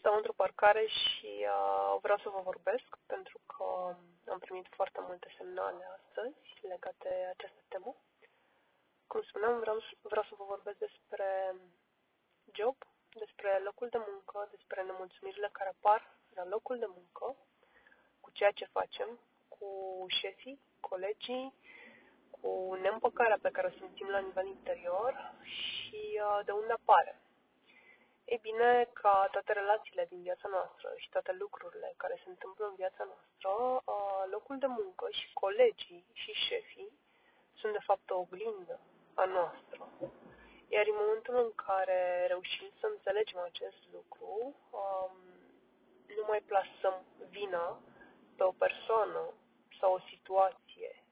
Stau într-o parcare și uh, vreau să vă vorbesc pentru că am primit foarte multe semnale astăzi legate de această temă. Cum spuneam, vreau, vreau să vă vorbesc despre job, despre locul de muncă, despre nemulțumirile care apar la locul de muncă, cu ceea ce facem, cu șefii, colegii, cu neîmpăcarea pe care o simțim la nivel interior și uh, de unde apare. Ei bine, ca toate relațiile din viața noastră și toate lucrurile care se întâmplă în viața noastră, uh, locul de muncă și colegii și șefii sunt de fapt o oglindă a noastră. Iar în momentul în care reușim să înțelegem acest lucru, um, nu mai plasăm vina pe o persoană sau o situație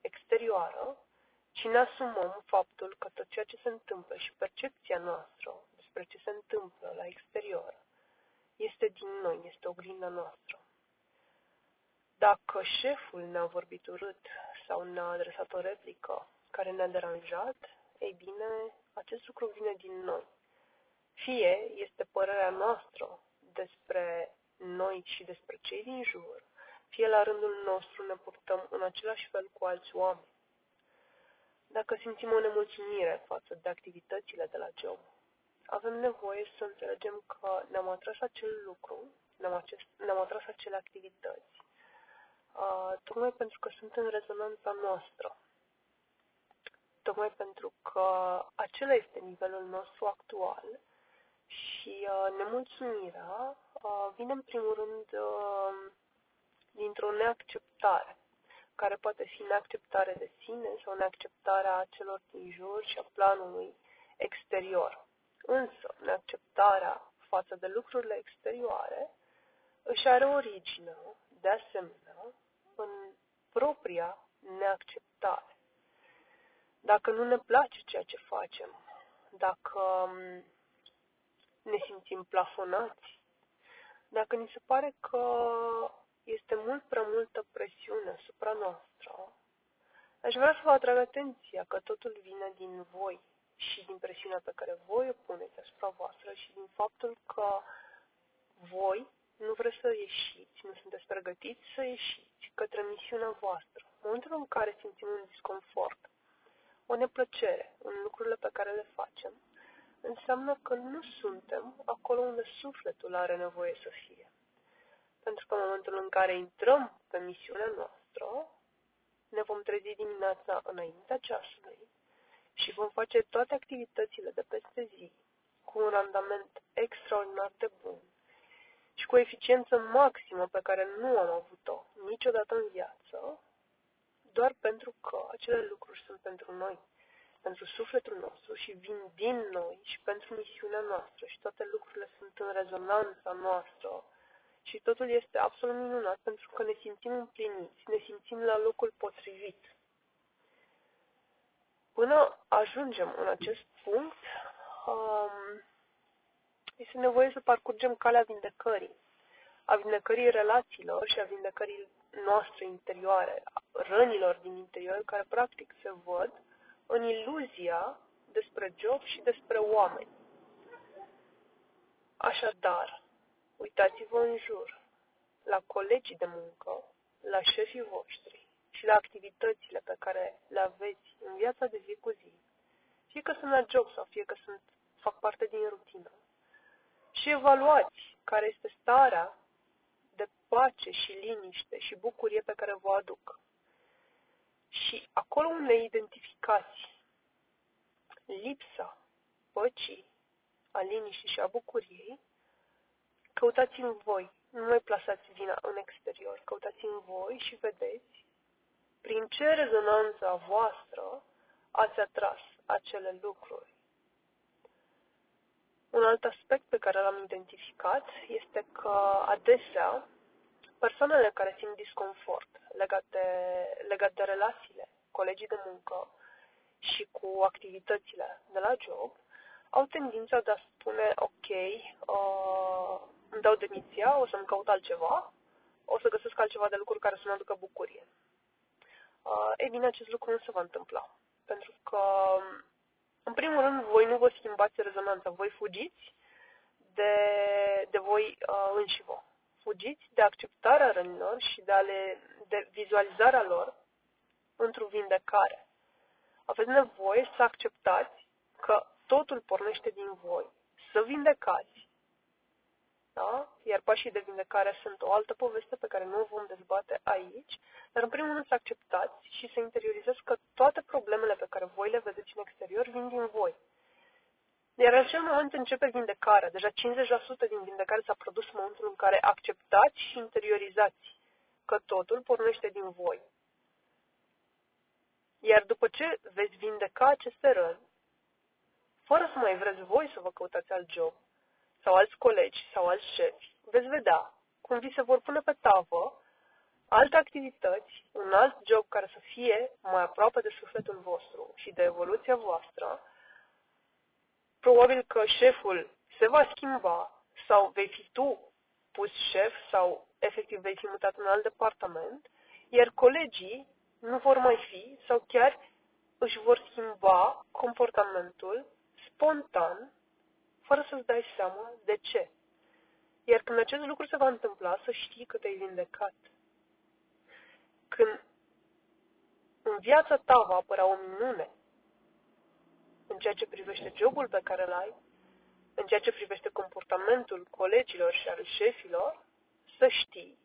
exterioară, ci ne asumăm faptul că tot ceea ce se întâmplă și percepția noastră despre ce se întâmplă la exterior este din noi, este oglinda noastră. Dacă șeful ne-a vorbit urât sau ne-a adresat o replică care ne-a deranjat, ei bine, acest lucru vine din noi. Fie este părerea noastră despre noi și despre cei din jur, fie la rândul nostru ne purtăm în același fel cu alți oameni. Dacă simțim o nemulțumire față de activitățile de la job, avem nevoie să înțelegem că ne-am atras acel lucru, ne-am, acest, ne-am atras acele activități, uh, tocmai pentru că sunt în rezonanța noastră. Tocmai pentru că acela este nivelul nostru actual și uh, nemulțumirea uh, vine în primul rând uh, dintr-o neacceptare, care poate fi neacceptare de sine sau neacceptarea celor din jur și a planului exterior. Însă, neacceptarea față de lucrurile exterioare își are origine, de asemenea, în propria neacceptare. Dacă nu ne place ceea ce facem, dacă mm, ne simțim plafonați, dacă ni se pare că este mult prea multă presiune asupra noastră, aș vrea să vă atrag atenția că totul vine din voi, și din presiunea pe care voi o puneți asupra voastră și din faptul că voi nu vreți să ieșiți, nu sunteți pregătiți să ieșiți către misiunea voastră. În momentul în care simțim un disconfort, o neplăcere în lucrurile pe care le facem, înseamnă că nu suntem acolo unde sufletul are nevoie să fie. Pentru că în momentul în care intrăm pe misiunea noastră, ne vom trezi dimineața înaintea ceasului și vom face toate activitățile de peste zi cu un randament extraordinar de bun și cu o eficiență maximă pe care nu am avut-o niciodată în viață, doar pentru că acele lucruri sunt pentru noi, pentru sufletul nostru și vin din noi și pentru misiunea noastră și toate lucrurile sunt în rezonanța noastră și totul este absolut minunat pentru că ne simțim împliniți, ne simțim la locul potrivit. Până ajungem în acest punct, um, este nevoie să parcurgem calea vindecării, a vindecării relațiilor și a vindecării noastre interioare, rănilor din interior care practic se văd în iluzia despre job și despre oameni. Așadar, uitați-vă în jur, la colegii de muncă, la șefii voștri, și la activitățile pe care le aveți în viața de zi cu zi, fie că sunt la job sau fie că sunt, fac parte din rutină, și evaluați care este starea de pace și liniște și bucurie pe care vă aduc. Și acolo unde identificați lipsa păcii, a liniștii și a bucuriei, căutați în voi, nu mai plasați vina în exterior, căutați în voi și vedeți prin ce rezonanță a voastră ați atras acele lucruri. Un alt aspect pe care l-am identificat este că adesea persoanele care simt disconfort legat de, legat de relațiile, colegii de muncă și cu activitățile de la job, au tendința de a spune, ok, uh, îmi dau demisia, o să-mi caut altceva, o să găsesc altceva de lucruri care să-mi aducă bucurie. Uh, ei bine, acest lucru nu se va întâmpla. Pentru că, în primul rând, voi nu vă schimbați rezonanța, voi fugiți de, de voi uh, înși vă. Fugiți de acceptarea rănilor și de, ale, de vizualizarea lor într-o vindecare. Aveți nevoie să acceptați că totul pornește din voi. Să vindecați. Da? Iar pașii de vindecare sunt o altă poveste pe care nu o vom dezbate aici, dar în primul rând să acceptați și să interiorizați că toate problemele pe care voi le vedeți în exterior vin din voi. Iar în acel moment începe vindecarea. Deja 50% din vindecare s-a produs în momentul în care acceptați și interiorizați că totul pornește din voi. Iar după ce veți vindeca aceste răni, fără să mai vreți voi să vă căutați alt job, sau alți colegi, sau alți șefi, veți vedea cum vi se vor pune pe tavă alte activități, un alt job care să fie mai aproape de sufletul vostru și de evoluția voastră, probabil că șeful se va schimba sau vei fi tu pus șef sau efectiv vei fi mutat în alt departament, iar colegii nu vor mai fi sau chiar își vor schimba comportamentul spontan, fără să-ți dai seama de ce. Iar când acest lucru se va întâmpla, să știi că te-ai vindecat. Când în viața ta va apărea o minune în ceea ce privește jobul pe care îl ai, în ceea ce privește comportamentul colegilor și al șefilor, să știi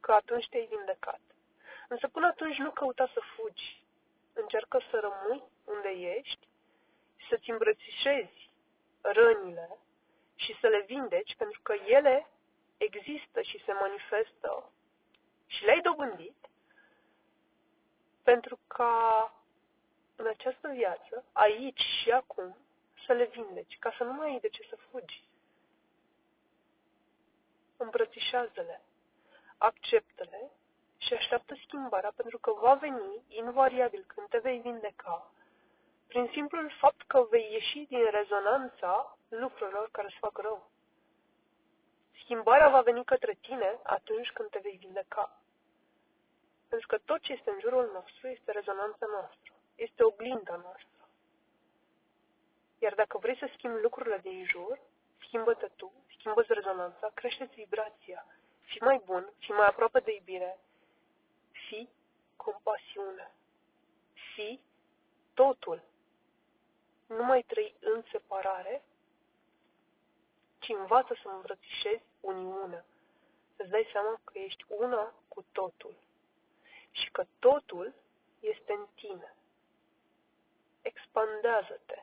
că atunci te-ai vindecat. Însă până atunci nu căuta să fugi. Încercă să rămâi unde ești, să-ți îmbrățișezi rănile și să le vindeci, pentru că ele există și se manifestă și le-ai dobândit pentru ca în această viață, aici și acum, să le vindeci, ca să nu mai ai de ce să fugi. Îmbrățișează-le, acceptă-le și așteaptă schimbarea pentru că va veni invariabil când te vei vindeca prin simplul fapt că vei ieși din rezonanța lucrurilor care îți fac rău. Schimbarea va veni către tine atunci când te vei vindeca. Pentru că tot ce este în jurul nostru este rezonanța noastră este oglinda noastră. Iar dacă vrei să schimbi lucrurile din jur, schimbă-te tu, schimbă-ți rezonanța, crește-ți vibrația, fi mai bun, fi mai aproape de iubire, fi compasiune, fi totul. Nu mai trăi în separare, ci învață să îmbrățișezi uniunea. Să-ți dai seama că ești una cu totul și că totul este în tine expandează-te,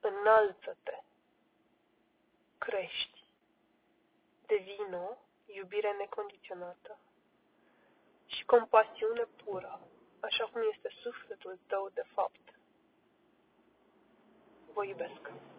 înalță-te, crești, devină iubire necondiționată și compasiune pură, așa cum este sufletul tău de fapt. Vă iubesc!